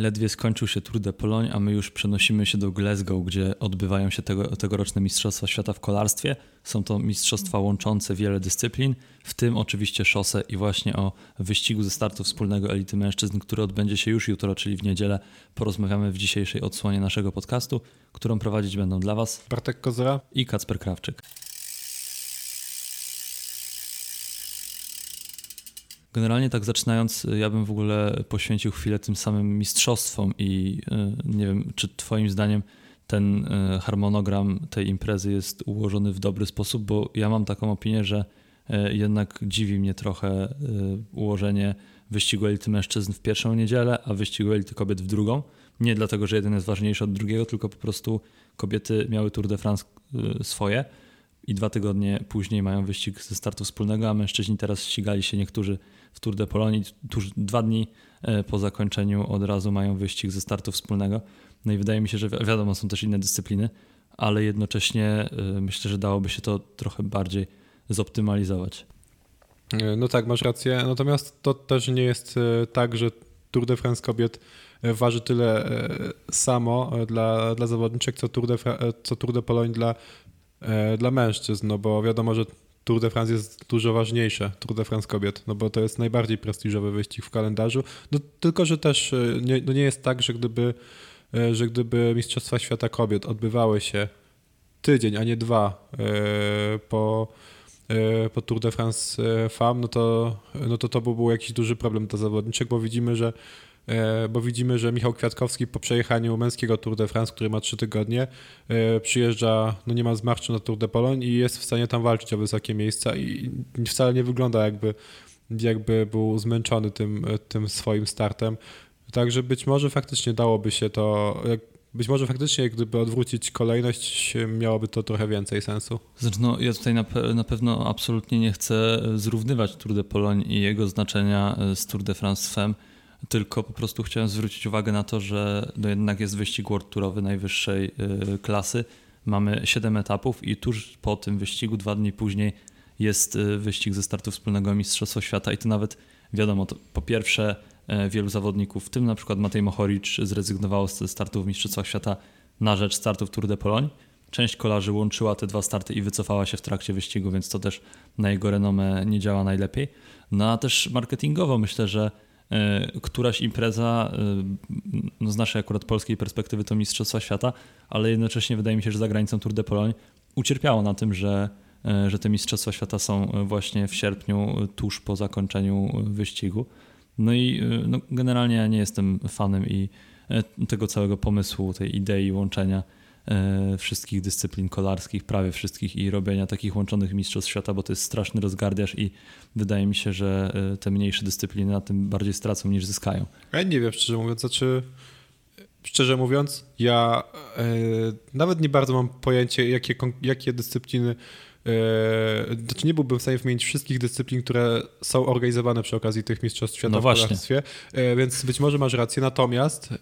Ledwie skończył się Tour de Pologne, a my już przenosimy się do Glasgow, gdzie odbywają się tego, tegoroczne Mistrzostwa Świata w kolarstwie. Są to mistrzostwa łączące wiele dyscyplin, w tym oczywiście szosę i właśnie o wyścigu ze startu wspólnego elity mężczyzn, który odbędzie się już jutro, czyli w niedzielę, porozmawiamy w dzisiejszej odsłonie naszego podcastu, którą prowadzić będą dla Was Bartek Kozera i Kacper Krawczyk. Generalnie tak zaczynając, ja bym w ogóle poświęcił chwilę tym samym mistrzostwom i e, nie wiem, czy Twoim zdaniem ten e, harmonogram tej imprezy jest ułożony w dobry sposób, bo ja mam taką opinię, że jednak dziwi mnie trochę ułożenie wyścigu elity mężczyzn w pierwszą niedzielę, a wyścigu elity kobiet w drugą. Nie dlatego, że jeden jest ważniejszy od drugiego, tylko po prostu kobiety miały Tour de France swoje i dwa tygodnie później mają wyścig ze startu wspólnego, a mężczyźni teraz ścigali się niektórzy w Tour de Pologne. Tuż dwa dni e, po zakończeniu od razu mają wyścig ze startu wspólnego. No i wydaje mi się, że wi wiadomo, są też inne dyscypliny, ale jednocześnie e, myślę, że dałoby się to trochę bardziej zoptymalizować. E, no tak, masz rację. Natomiast to też nie jest tak, że Tour de France kobiet waży tyle samo dla, dla zawodniczek, co Tour de, co de dla, dla mężczyzn, no bo wiadomo, że Tour de France jest dużo ważniejsze, Tour de France kobiet, no bo to jest najbardziej prestiżowy wyścig w kalendarzu. No, tylko, że też e, nie, no nie jest tak, że gdyby, e, że gdyby Mistrzostwa Świata Kobiet odbywały się tydzień, a nie dwa e, po, po Tour de France Femme, no to, no to to by był jakiś duży problem dla zawodniczek, bo widzimy, że bo widzimy, że Michał Kwiatkowski po przejechaniu męskiego Tour de France, który ma trzy tygodnie, e, przyjeżdża, no nie ma zmarszu na Tour de Pologne i jest w stanie tam walczyć o wysokie miejsca i wcale nie wygląda jakby, jakby był zmęczony tym, tym swoim startem. Także być może faktycznie dałoby się to, być może faktycznie, gdyby odwrócić kolejność, miałoby to trochę więcej sensu. Znaczy, no, ja tutaj na, pe na, pewno absolutnie nie chcę zrównywać Tour de Pologne i jego znaczenia z Tour de France Femme tylko po prostu chciałem zwrócić uwagę na to, że no jednak jest wyścig World Tourowy najwyższej y, klasy. Mamy 7 etapów i tuż po tym wyścigu, dwa dni później, jest y, wyścig ze startu wspólnego Mistrzostwa Świata i to nawet wiadomo, to po pierwsze y, wielu zawodników, w tym na przykład Matej Mohoricz zrezygnowało ze startów w Mistrzostwach Świata na rzecz startów Tour de Pologne. Część kolarzy łączyła te dwa starty i wycofała się w trakcie wyścigu, więc to też na jego renomę nie działa najlepiej. No a też marketingowo myślę, że E, któraś impreza, e, no z naszej akurat polskiej perspektywy to Mistrzostwa Świata, ale jednocześnie wydaje mi się, że za granicą Tour de Pologne ucierpiało na tym, że, e, że te Mistrzostwa Świata są właśnie w sierpniu, tuż po zakończeniu wyścigu. No i no, generalnie ja nie jestem fanem i tego całego pomysłu, tej idei łączenia E, wszystkich dyscyplin kolarskich, prawie wszystkich i robienia takich łączonych mistrzostw świata, bo to jest straszny rozgardiaż i wydaje mi się, że e, te mniejsze dyscypliny na tym bardziej stracą niż zyskają. Ja nie wiem, szczerze mówiąc, znaczy szczerze mówiąc, ja e, nawet nie bardzo mam pojęcie, jakie, jakie dyscypliny e, znaczy nie byłbym w stanie wymienić wszystkich dyscyplin, które są organizowane przy okazji tych Mistrzostw Świata no w kolarstwie, e, więc być może masz rację, natomiast e,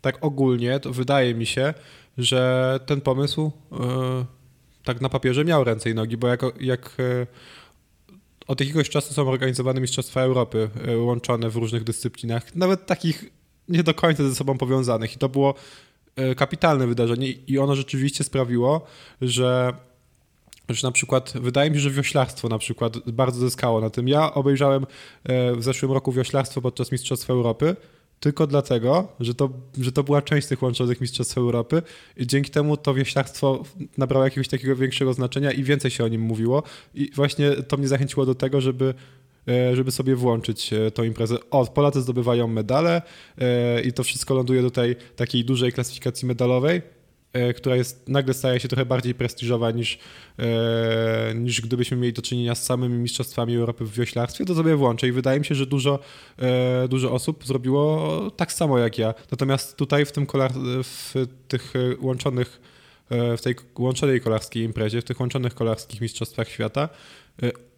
tak ogólnie to wydaje mi się, że ten pomysł e, tak na papierze miał ręce i nogi, bo jak, jak e, od jakiegoś czasu są organizowane Mistrzostwa Europy e, łączone w różnych dyscyplinach, nawet takich nie do końca ze sobą powiązanych i to było kapitalne wydarzenie i ono rzeczywiście sprawiło, że że na przykład wydaje mi się, że wioślarstwo na przykład bardzo zyskało na tym. Ja obejrzałem w zeszłym roku wioślarstwo podczas Mistrzostw Europy tylko dlatego, że to, że to była część tych łączonych Mistrzostw Europy i dzięki temu to wioślarstwo nabrało jakiegoś takiego większego znaczenia i więcej się o nim mówiło i właśnie to mnie zachęciło do tego, żeby e, żeby sobie włączyć e, tą imprezę. O, Polacy zdobywają medale e, i to wszystko ląduje do tej takiej dużej klasyfikacji medalowej która jest, nagle staje się trochę bardziej prestiżowa niż, e, niż gdybyśmy mieli do czynienia z samymi mistrzostwami Europy w wioślarstwie, to sobie włączę i wydaje mi się, że dużo, e, dużo osób zrobiło tak samo jak ja. Natomiast tutaj w tym kolar, w tych łączonych, w tej łączonej kolarskiej imprezie, w tych łączonych kolarskich mistrzostwach świata,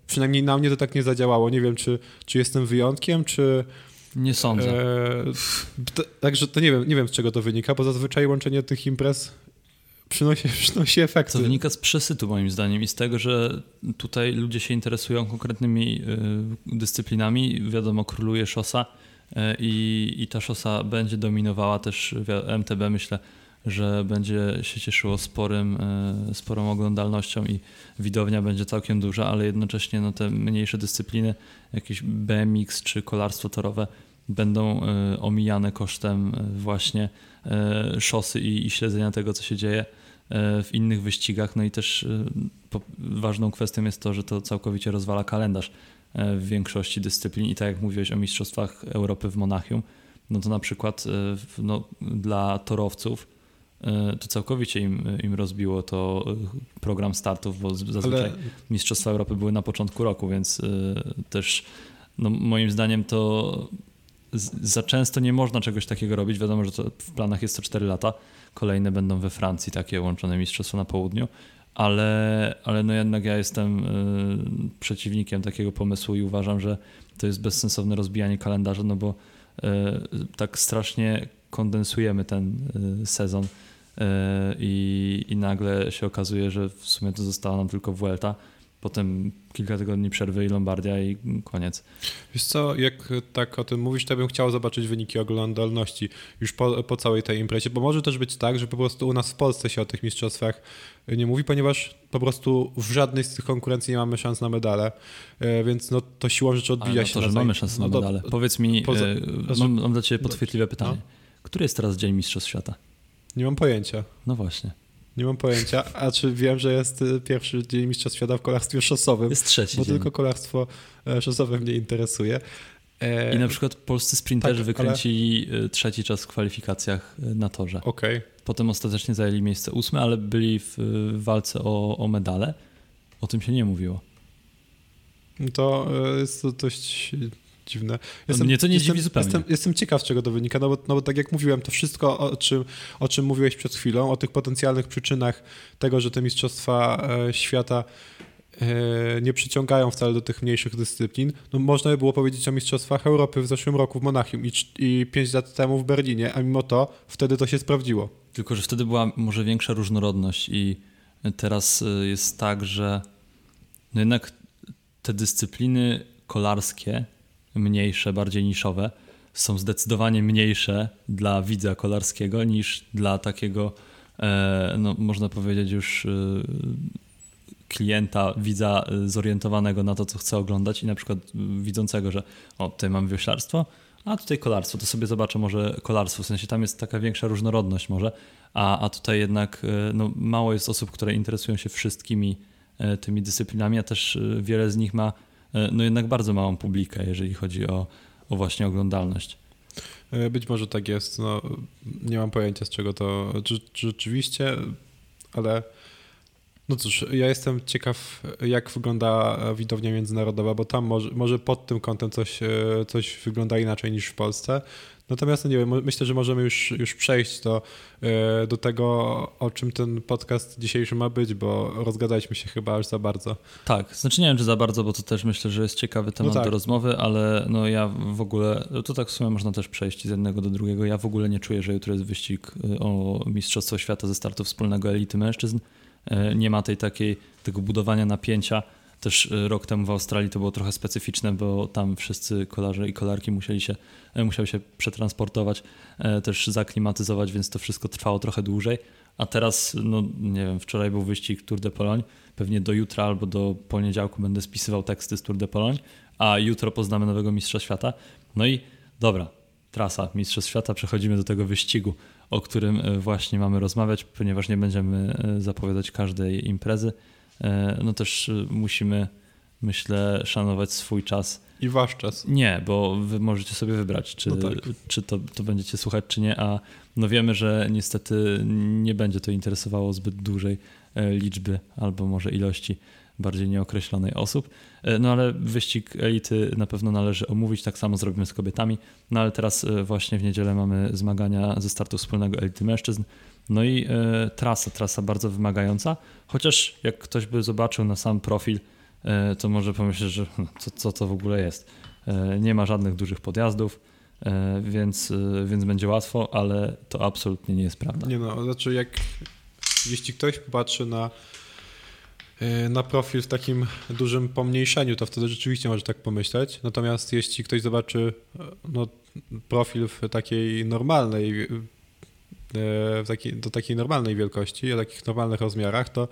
przynajmniej na mnie to tak nie zadziałało. Nie wiem, czy, czy jestem wyjątkiem, czy nie sądzę. E, to, także to nie wiem, nie wiem, z czego to wynika, bo zazwyczaj łączenie tych imprez przynosi, przynosi efekty. To wynika z przesytu moim zdaniem i z tego, że tutaj ludzie się interesują konkretnymi y, dyscyplinami. Wiadomo, króluje szosa, i, i ta szosa będzie dominowała też MTB, myślę, że będzie się cieszyło sporym, sporą oglądalnością i widownia będzie całkiem duża, ale jednocześnie no, te mniejsze dyscypliny, jakieś BMX czy kolarstwo torowe będą omijane kosztem właśnie szosy i, i śledzenia tego, co się dzieje E, w innych wyścigach. No i też e, ważną kwestią jest to, że to całkowicie rozwala kalendarz e, w większości dyscyplin. I tak jak mówiłeś o Mistrzostwach Europy w Monachium, no to na przykład no, dla torowców to całkowicie im, im rozbiło to program startów, bo zazwyczaj Ale... Mistrzostwa Europy były na początku roku, więc też no, moim zdaniem to za często nie można czegoś takiego robić. Wiadomo, że w planach jest to 4 lata, Kolejne będą we Francji, takie łączone mistrzostwa na południu, ale, ale no jednak ja jestem y, przeciwnikiem takiego pomysłu i uważam, że to jest bezsensowne rozbijanie kalendarza, no bo y, tak strasznie kondensujemy ten y, sezon i, i nagle się okazuje, że w sumie to została nam tylko Vuelta potem kilka tygodni przerwy i Lombardia i koniec. Wiesz co, jak tak o tym mówisz, to bym chciał zobaczyć wyniki oglądalności już po, po całej tej imprezie, bo może też być tak, że po prostu u nas w Polsce się o tych mistrzostwach nie mówi, ponieważ po prostu w żadnej z tych konkurencji nie mamy szans na medale, e, więc no to siłą rzeczy odbija no się to, na że mamy szansę na no medale. Powiedz mi, poza, e, mam, mam dla Ciebie podchwytliwe pytanie. No? Który jest teraz Dzień Mistrzostw Świata? Nie mam pojęcia. No właśnie. Nie mam pojęcia, a czy wiem, że jest y, pierwszy dzień Mistrzostw Świata w kolarstwie szosowym. Jest trzeci Bo dzień. tylko kolarstwo e, szosowe mnie interesuje. E, I na przykład polscy sprinterzy tak, wykręcili ale... trzeci czas w kwalifikacjach e, na torze. Okay. Potem ostatecznie zajęli miejsce ósme, ale byli w walce o, o medale. O tym się nie mówiło. To jest to dość dziwne. Jestem, Mnie to nie jestem, dziwi zupełnie. Jestem, jestem ciekaw, z czego to wynika, no bo, no bo tak jak mówiłem, to wszystko, o czym, o czym mówiłeś przed chwilą, o tych potencjalnych przyczynach tego, że te mistrzostwa e, świata e, nie przyciągają wcale do tych mniejszych dyscyplin. No, można by było powiedzieć o Mistrzostwach Europy w zeszłym roku w Monachium i, i 5 lat temu w Berlinie, a mimo to wtedy to się sprawdziło. Tylko, że wtedy była może większa różnorodność i teraz e, jest tak, że no jednak te dyscypliny kolarskie mniejsze, bardziej niszowe, są zdecydowanie mniejsze dla widza kolarskiego niż dla takiego, e, no, można powiedzieć, już e, klienta, widza e, zorientowanego na to, co chce oglądać i na przykład widzącego, że o, tutaj mamy wioślarstwo, a tutaj kolarstwo, to sobie zobaczę może kolarstwo, w sensie tam jest taka większa różnorodność może, a, a tutaj jednak no, mało jest osób, które interesują się wszystkimi tymi dyscyplinami, a też wiele z nich ma E, no jednak bardzo małą publikę, jeżeli chodzi o, o właśnie oglądalność. E, być może tak jest. No, nie mam pojęcia z czego to rzeczywiście, ale no cóż, ja jestem ciekaw, jak wygląda widownia międzynarodowa, bo tam może, może pod tym kątem coś, e, coś wygląda inaczej niż w Polsce. Natomiast no nie wiem, myślę, że możemy już, już przejść do, e, do tego, o czym ten podcast dzisiejszy ma być, bo rozgadaliśmy się chyba aż za bardzo. Tak, znaczy nie wiem, czy za bardzo, bo to też myślę, że jest ciekawy temat no tak. do rozmowy, ale no ja w ogóle, to tak w sumie można też przejść z jednego do drugiego. Ja w ogóle nie czuję, że jutro jest wyścig e, o Mistrzostwo Świata ze startu wspólnego elity mężczyzn. E, nie ma tej takiej, tego budowania napięcia też e, rok temu w Australii to było trochę specyficzne, bo tam wszyscy kolarze i kolarki musieli się, e, musiały się przetransportować, też zaklimatyzować, więc to wszystko trwało trochę dłużej. A teraz, no nie wiem, wczoraj był wyścig Tour de Pologne, pewnie do jutra albo do poniedziałku będę spisywał teksty z Tour de Pologne, a jutro poznamy nowego mistrza świata. No i dobra, trasa Mistrzostw Świata, przechodzimy do tego wyścigu, o którym właśnie mamy rozmawiać, ponieważ nie będziemy zapowiadać każdej imprezy. E, no też e, musimy, myślę, szanować swój czas. I wasz czas. Nie, bo wy możecie sobie wybrać, czy, no tak. czy to, to będziecie słuchać, czy nie, a no wiemy, że niestety nie będzie to interesowało zbyt dużej e, liczby albo może ilości bardziej nieokreślonej osób. No ale wyścig elity na pewno należy omówić, tak samo zrobimy z kobietami. No ale teraz właśnie w niedzielę mamy zmagania ze startu wspólnego elity mężczyzn. No i e, trasa, trasa bardzo wymagająca, chociaż jak ktoś by zobaczył na sam profil, e, to może pomyśleć, że hm, co, co to w ogóle jest. E, nie ma żadnych dużych podjazdów, e, więc, e, więc będzie łatwo, ale to absolutnie nie jest prawda. Nie no, znaczy jak jeśli ktoś popatrzy na e, na profil w takim dużym pomniejszeniu, to wtedy rzeczywiście może tak pomyśleć. Natomiast jeśli ktoś zobaczy e, no, profil w takiej normalnej, e, w takiej, do takiej normalnej wielkości, o takich normalnych rozmiarach, to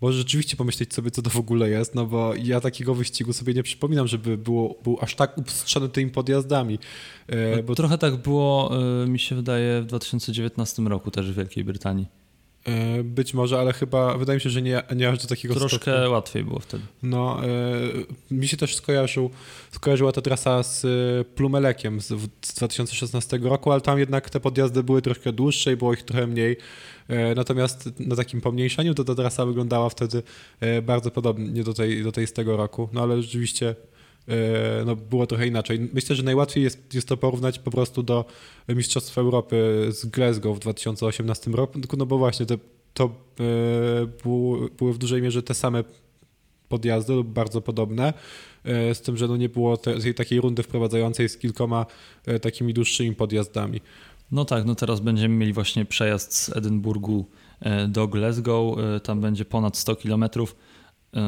może rzeczywiście pomyśleć sobie, co to w ogóle jest, no bo ja takiego wyścigu sobie nie przypominam, żeby było, był aż tak upstrzony tymi podjazdami. No, bo... Trochę tak było, mi się wydaje, w 2019 roku też w Wielkiej Brytanii. E, być może, ale chyba wydaje mi się, że nie, nie aż do takiego Troszkę stopnia. łatwiej było wtedy. No, e, mi się też skojarzył, skojarzyła ta trasa z e, Plumelekiem z, z 2016 roku, ale tam jednak te podjazdy były troszkę dłuższe i było ich trochę mniej. Natomiast na takim pomniejszeniu to ta trasa wyglądała wtedy bardzo podobnie do tej, do tej z tego roku. No ale rzeczywiście no, było trochę inaczej. Myślę, że najłatwiej jest, jest to porównać po prostu do Mistrzostw Europy z Glasgow w 2018 roku, no bo właśnie te, to e, było, były w dużej mierze te same podjazdy lub bardzo podobne, e, z tym, że no nie było tej takiej rundy wprowadzającej z kilkoma takimi dłuższymi podjazdami. No tak, no teraz będziemy mieli właśnie przejazd z Edynburgu do Glasgow, tam będzie ponad 100 kilometrów E,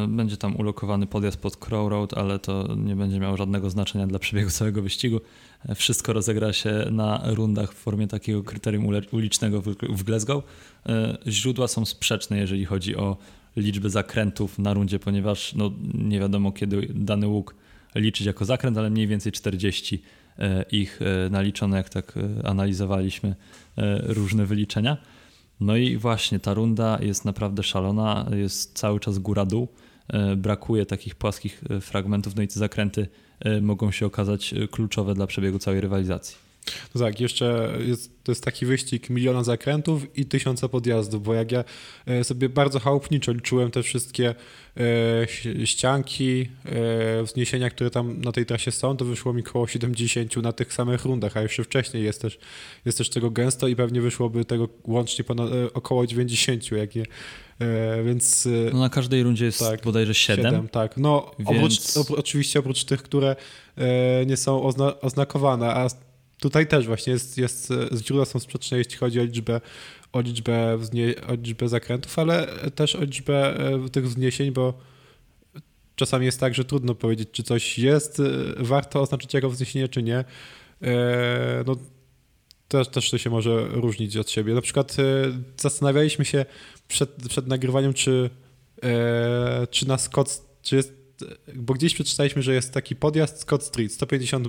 będzie tam ulokowany podjazd pod Crow Road, ale to nie będzie miało żadnego znaczenia dla przebiegu całego wyścigu. E, wszystko rozegra się na rundach w formie takiego kryterium ulicznego w Glasgow. E, źródła są sprzeczne, jeżeli chodzi o liczbę zakrętów na rundzie, ponieważ no, nie wiadomo kiedy dany łuk liczyć jako zakręt, ale mniej więcej 40 ich naliczono, jak tak analizowaliśmy różne wyliczenia. No i właśnie ta runda jest naprawdę szalona, jest cały czas góra-dół. E, brakuje takich płaskich e, fragmentów, no i te zakręty e, mogą się okazać kluczowe dla przebiegu całej rywalizacji. No tak, jeszcze jest, to jest taki wyścig miliona zakrętów i tysiąca podjazdów, bo jak ja e, sobie bardzo chałupniczo liczyłem te wszystkie e, ścianki, e, wzniesienia, które tam na tej trasie są, to wyszło mi około 70 na tych samych rundach, a jeszcze wcześniej jest też, jest też tego gęsto i pewnie wyszłoby tego łącznie ponad, około 90, jak je, więc... No na każdej rundzie jest tak, bodajże 7. 7 tak, no więc... oprócz, oczywiście oprócz tych, które nie są ozna oznakowane, a Tutaj też właśnie jest, jest źródła są sprzeczne, jeśli chodzi o liczbę, o liczbę, wznie, o liczbę zakrętów, ale też o liczbę e, tych wzniesień, bo czasami jest tak, że trudno powiedzieć, czy coś jest, e, warto oznaczyć jako wzniesienie, czy nie. E, no, też, też to się może różnić od siebie. Na przykład zastanawialiśmy się przed, przed nagrywaniem, czy, czy na Scott, czy jest bo gdzieś przeczytaliśmy, że jest taki podjazd Scott Street, 150,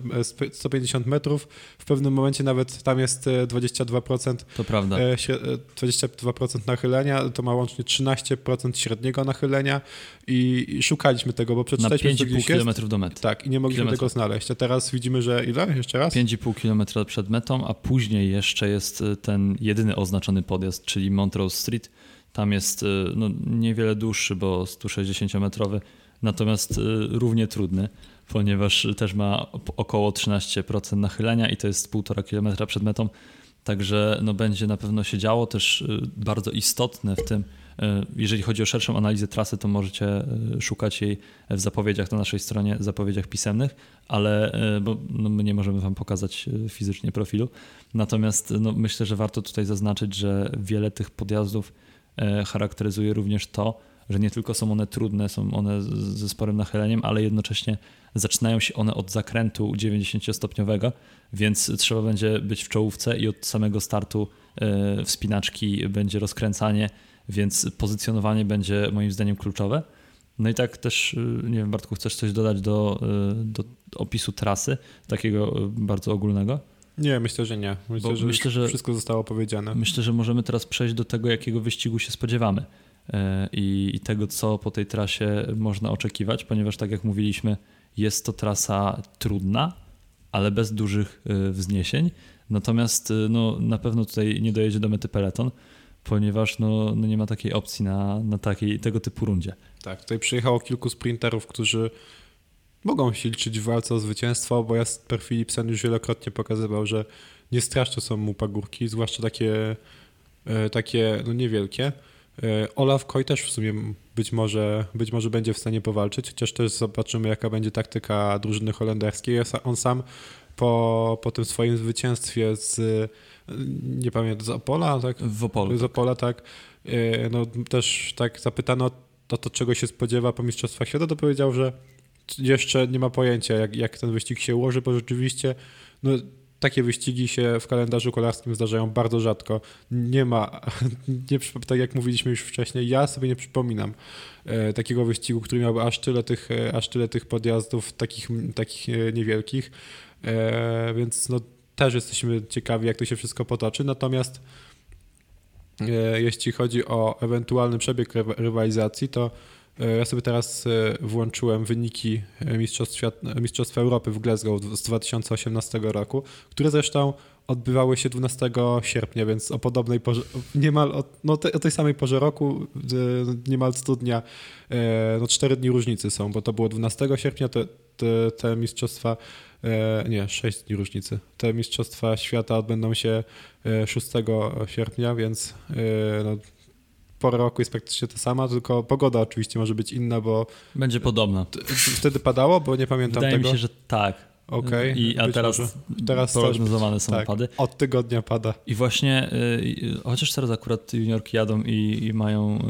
150 e, metrów, w pewnym momencie nawet tam jest 22%. E, to prawda. 22% e, nachylenia, to ma łącznie 13% średniego nachylenia i szukaliśmy tego, bo przeczytaliśmy, że 5,5 km do mety. Tak, i nie mogliśmy Kilometra. tego znaleźć. A teraz widzimy, że ile? Jeszcze raz? 5,5 km przed metą, a później jeszcze jest ten jedyny oznaczony podjazd, czyli Montrose Street. Tam jest no, niewiele dłuższy, bo 160-metrowy natomiast y, równie trudny, ponieważ też ma około 13% nachylenia i to jest 1,5 km przed metą. Także no, będzie na pewno się działo. Też y, bardzo istotne w tym, y, jeżeli chodzi o szerszą analizę trasy, to możecie szukać jej w zapowiedziach na naszej stronie, zapowiedziach pisemnych, ale bo no, my nie możemy Wam pokazać fizycznie profilu. Natomiast no, myślę, że warto tutaj zaznaczyć, że wiele tych podjazdów charakteryzuje również to, że nie tylko są one trudne, są one ze sporym nachyleniem, ale jednocześnie zaczynają się one od zakrętu 90-stopniowego, więc trzeba będzie być w czołówce i od samego startu e, wspinaczki będzie rozkręcanie, więc pozycjonowanie będzie moim zdaniem kluczowe. No i tak też, e, nie wiem, Bartku, chcesz coś dodać do, e, do opisu trasy, takiego bardzo ogólnego? Nie, myślę, że nie. Myślę, że, myślę, że wszystko zostało powiedziane. Myślę, że możemy teraz przejść do tego, jakiego wyścigu się spodziewamy. E, i, i tego, co po tej trasie można oczekiwać, ponieważ tak jak mówiliśmy, jest to trasa trudna, ale bez dużych e, wzniesień. Natomiast e, no, na pewno tutaj nie dojedzie do mety peleton, ponieważ no, no nie ma takiej opcji na, na takiej, tego typu rundzie. Tak, tutaj przyjechało kilku sprinterów, którzy mogą się liczyć w walce o zwycięstwo, bo Jasper Philipsen już wielokrotnie pokazywał, że nie straszne są mu pagórki, zwłaszcza takie, takie no niewielkie. E, Olaf Koj też w sumie być może, być może będzie w stanie powalczyć, chociaż też zobaczymy, jaka będzie taktyka drużyny holenderskiej. On sam po, po tym swoim zwycięstwie z, nie pamiętam, z Opola, tak? W Opolu. Z Opola, tak. E, no, też tak zapytano o to, czego się spodziewa po Mistrzostwach Świata, to powiedział, że jeszcze nie ma pojęcia, jak, jak ten wyścig się ułoży, bo rzeczywiście no, takie wyścigi się w kalendarzu kolarskim zdarzają bardzo rzadko. Nie ma, nie, tak jak mówiliśmy już wcześniej, ja sobie nie przypominam e, takiego wyścigu, który miałby aż tyle tych, e, aż tyle tych podjazdów, takich, takich e, niewielkich, e, więc no, też jesteśmy ciekawi, jak to się wszystko potoczy. Natomiast e, jeśli chodzi o ewentualny przebieg rywalizacji, to ja sobie teraz e, włączyłem wyniki Mistrzostw, Świat, Mistrzostw Europy w Glasgow z 2018 roku, które zresztą odbywały się 12 sierpnia, więc o podobnej porze, niemal o, no te, o tej samej porze roku, niemal studnia, e, no cztery dni różnicy są, bo to było 12 sierpnia, te, te, te mistrzostwa, nie, 6 dni różnicy, te mistrzostwa świata odbędą się 6 sierpnia, więc no, pora roku jest praktycznie ta sama, tylko pogoda oczywiście może być inna, bo... Będzie podobna. Wtedy padało, bo nie pamiętam Wydaje tego. Wydaje mi się, że tak. Okay. A teraz, teraz prognozowane są tak, opady. Od tygodnia pada. I właśnie, y, chociaż teraz akurat juniorki jadą i, i mają y,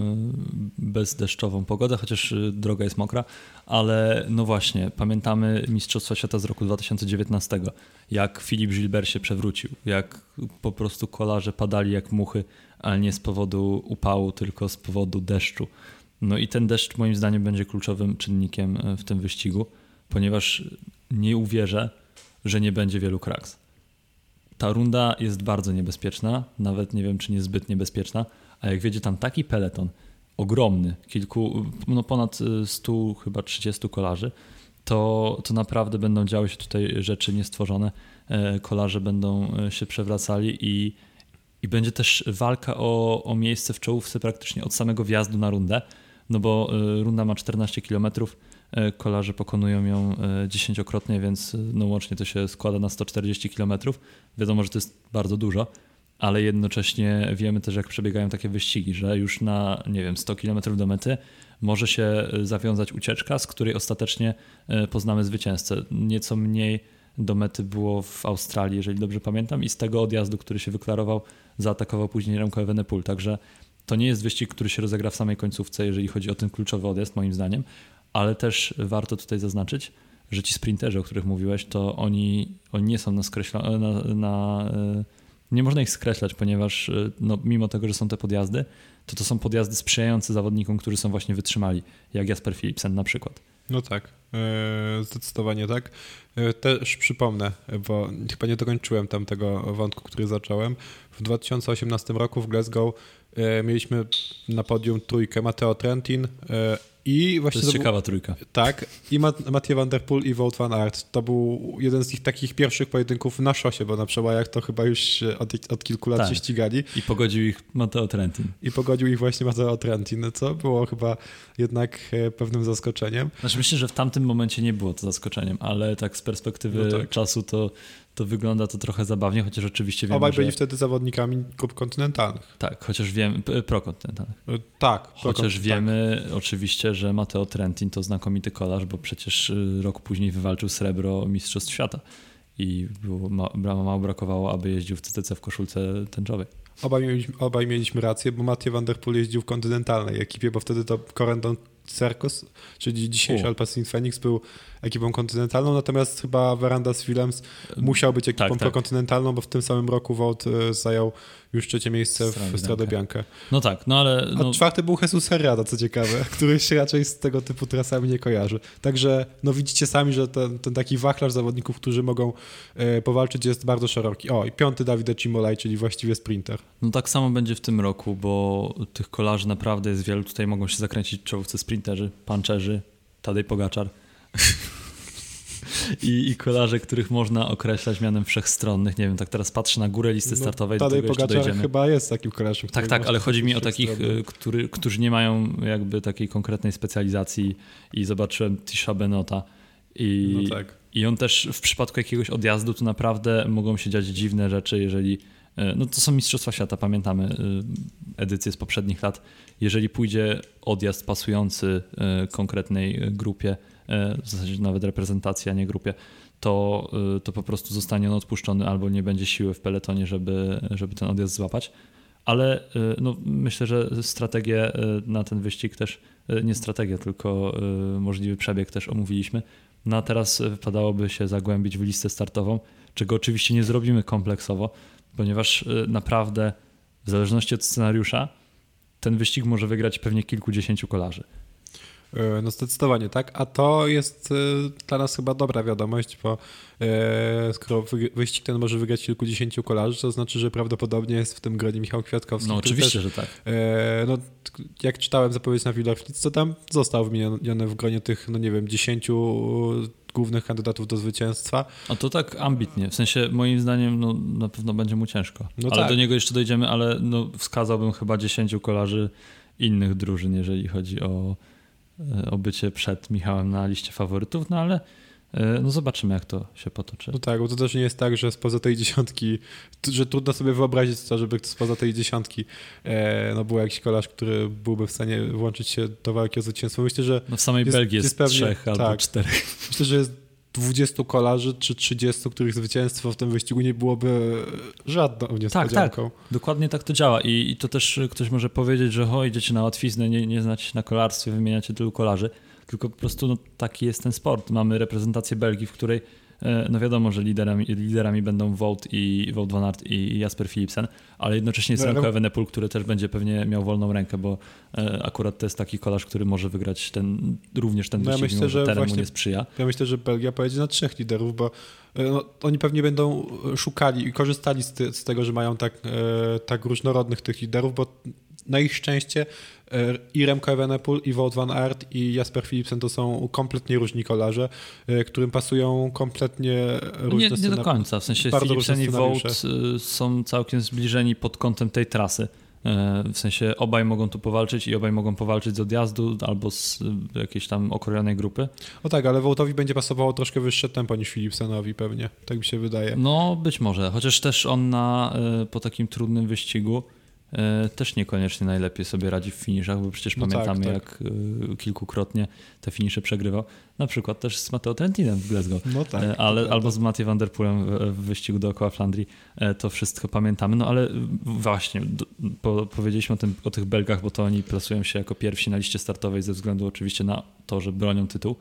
bezdeszczową pogodę, chociaż y, droga jest mokra, ale no właśnie, pamiętamy Mistrzostwa Świata z roku 2019, jak Filip Gilbert się przewrócił, jak po prostu kolarze padali jak muchy, ale nie z powodu upału, tylko z powodu deszczu. No i ten deszcz moim zdaniem będzie kluczowym czynnikiem w tym wyścigu, ponieważ nie uwierzę, że nie będzie wielu kraks. Ta runda jest bardzo niebezpieczna, nawet nie wiem, czy niezbyt niebezpieczna, a jak wiedzie tam taki peleton, ogromny, kilku, no ponad 100, chyba 30 kolarzy, to, to naprawdę będą działy się tutaj rzeczy niestworzone. E, kolarze będą e, się przewracali i, i będzie też walka o, o miejsce w czołówce praktycznie od samego wjazdu na rundę, no bo e, runda ma 14 kilometrów kolarze pokonują ją e, dziesięciokrotnie, więc e, no łącznie to się składa na 140 km. Wiadomo, że to jest bardzo dużo, ale jednocześnie wiemy też, jak przebiegają takie wyścigi, że już na, nie wiem, 100 km do mety może się zawiązać ucieczka, z której ostatecznie poznamy zwycięzcę. Nieco mniej do mety było w Australii, jeżeli dobrze pamiętam, i z tego odjazdu, który się wyklarował, zaatakował później Remco Evenepoel. Także to nie jest wyścig, który się rozegra w samej końcówce, jeżeli chodzi o ten kluczowy odjazd, moim zdaniem, ale też warto tutaj zaznaczyć, że ci sprinterzy, o których mówiłeś, to oni, oni nie są na, skreśla, na, na e, nie można ich skreślać, ponieważ e, no, mimo tego, że są te podjazdy, to to są podjazdy sprzyjające zawodnikom, którzy są właśnie wytrzymali, jak Jasper Philipsen na przykład. No tak, e, zdecydowanie tak. Też przypomnę, bo chyba nie dokończyłem tam tego wątku, który zacząłem. W 2018 roku w Glasgow mieliśmy na podium trójkę Mateo Trentin, i właśnie to jest to ciekawa był, trójka. Tak, i Mathieu Van Der Poel i Wout van Aert. To był jeden z ich takich pierwszych pojedynków na szosie, bo na przełajach to chyba już od, od kilku lat tak. się ścigali. I pogodził ich Matteo Trentin. I pogodził ich właśnie Matteo Trentin, co było chyba jednak e, pewnym zaskoczeniem. Znaczy myślę, że w tamtym momencie nie było to zaskoczeniem, ale tak z perspektywy no tak. czasu to to wygląda to trochę zabawnie, chociaż oczywiście wiemy, Obaj że... byli wtedy zawodnikami grup kontynentalnych. Tak, chociaż wiemy, prokontynentalnych. E, tak. Chociaż wiemy tak. oczywiście, że Matteo Trentin to znakomity kolarz, bo przecież y, rok później wywalczył srebro Mistrzostw Świata i było, mało brakowało, aby jeździł w CTC w koszulce tęczowej. Obaj mieliśmy, obaj mieliśmy rację, bo Mathieu Van Der Poel jeździł w kontynentalnej ekipie, bo wtedy to Corendon Circus, czyli dzisiejszy Alpecin Phoenix był ekipą kontynentalną, natomiast chyba Verandas Willems musiał być ekipą tak, tak. prokontynentalną, bo w tym samym roku Wout e, zajął już trzecie miejsce w Strade Bianca. No tak, no ale... No... A czwarty był Jesus Herrada, co ciekawe, który się raczej z tego typu trasami nie kojarzy. Także no widzicie sami, że ten, ten taki wachlarz zawodników, którzy mogą e, powalczyć jest bardzo szeroki. O, i piąty Dawid Cimolaj, czyli właściwie sprinter. No tak samo będzie w tym roku, bo tych kolarzy naprawdę jest wielu. Tutaj mogą się zakręcić czołówce sprinterzy, pancerzy, Tadej Pogaczar. I, I kolarze, których można określać mianem wszechstronnych. Nie wiem, tak teraz patrzę na górę listy no, startowej. No, Tadej Pogaczar chyba jest takim kolarzem. Tak, tak, ale chodzi mi o takich, y, który, którzy nie mają jakby takiej konkretnej specjalizacji i zobaczyłem Tisha Benota i, no tak. i on też w przypadku jakiegoś odjazdu to naprawdę mogą się dziać dziwne rzeczy, jeżeli y, no to są Mistrzostwa Świata, pamiętamy y, edycje z poprzednich lat. Jeżeli pójdzie odjazd pasujący konkretnej grupie, E, w zasadzie nawet reprezentacji, a nie grupie, to, e, to po prostu zostanie on odpuszczony albo nie będzie siły w peletonie, żeby, żeby ten odjazd złapać. ale no, myślę, że strategię na ten wyścig też, nie strategię, tylko możliwy przebieg też omówiliśmy. No a teraz wypadałoby się zagłębić w listę startową, czego oczywiście nie zrobimy kompleksowo, ponieważ naprawdę w zależności od scenariusza ten wyścig może wygrać pewnie kilkudziesięciu kolarzy. E, no zdecydowanie tak, a to jest e, dla nas chyba dobra wiadomość, bo e, skoro wyścig ten może wygrać kilkudziesięciu kolarzy, to znaczy, że prawdopodobnie jest w tym gronie Michał Kwiatkowski. No oczywiście, też, że tak. No, jak czytałem zapowiedź na Wielerflitz, to tam został wymieniony w gronie tych, no nie wiem, dziesięciu głównych kandydatów do zwycięstwa. A to tak ambitnie, w sensie moim zdaniem no, na pewno będzie mu ciężko. No ale tak. do niego jeszcze dojdziemy, ale no, wskazałbym chyba dziesięciu kolarzy innych drużyn, jeżeli chodzi o o bycie przed Michałem na liście faworytów, no ale e, no zobaczymy, jak to się potoczy. No tak, bo to też nie jest tak, że spoza tej dziesiątki, że trudno sobie wyobrazić to, żeby spoza tej dziesiątki e, no był jakiś kolarz, który byłby w stanie włączyć się do walki o zwycięstwo. Myślę, że... No w samej jest, Belgii jest, jest pewnie, trzech albo tak, czterech. Myślę, że jest 20 kolarzy czy 30, których zwycięstwo w tym wyścigu nie byłoby żadną niespodzianką. Tak, tak. Dokładnie tak to działa I, i to też ktoś może powiedzieć, że ho, idziecie na łatwiznę, nie, nie znacie się na kolarstwie, wymieniacie tylu kolarzy, tylko po prostu no, taki jest ten sport. Mamy reprezentację Belgii, w której no wiadomo, że liderami, liderami będą Wout i Wout van Aert i Jasper Philipsen, ale jednocześnie jest no, Remco Evenepoel, który też będzie pewnie miał wolną rękę, bo e, akurat to jest taki kolarz, który może wygrać ten, również ten no, wyścig, ja myślę, że teren właśnie, mu nie sprzyja. Ja myślę, że Belgia pojedzie na trzech liderów, bo e, no, oni pewnie będą szukali i korzystali z, ty, z tego, że mają tak, tak różnorodnych tych liderów, bo na ich szczęście e, i Remco Evenepoel, i Wout van Aert, i Jasper Philipsen to są kompletnie różni kolarze, e, którym pasują kompletnie różne Nie, nie do końca, w sensie Philipsen i Wout e, są całkiem zbliżeni pod kątem tej trasy. W sensie obaj mogą tu powalczyć i obaj mogą powalczyć z odjazdu albo z jakiejś tam okrojonej grupy. O tak, ale Wołtowi będzie pasowało troszkę wyższe tempo niż Philipsenowi pewnie, tak mi się wydaje. No być może, chociaż też on na, po takim trudnym wyścigu też niekoniecznie najlepiej sobie radzi w finiszach, bo przecież no tak, pamiętamy, tak, tak. jak e, kilkukrotnie te finisze przegrywał. Na przykład też z Mateo Trentinem w Glasgow, no tak, e, ale, albo z Matthew Van Der w wyścigu dookoła Flandrii. To wszystko pamiętamy. No ale właśnie, po, powiedzieliśmy o, tym, o tych Belgach, bo to oni plasują się jako pierwsi na liście startowej ze względu oczywiście na to, że bronią tytuł.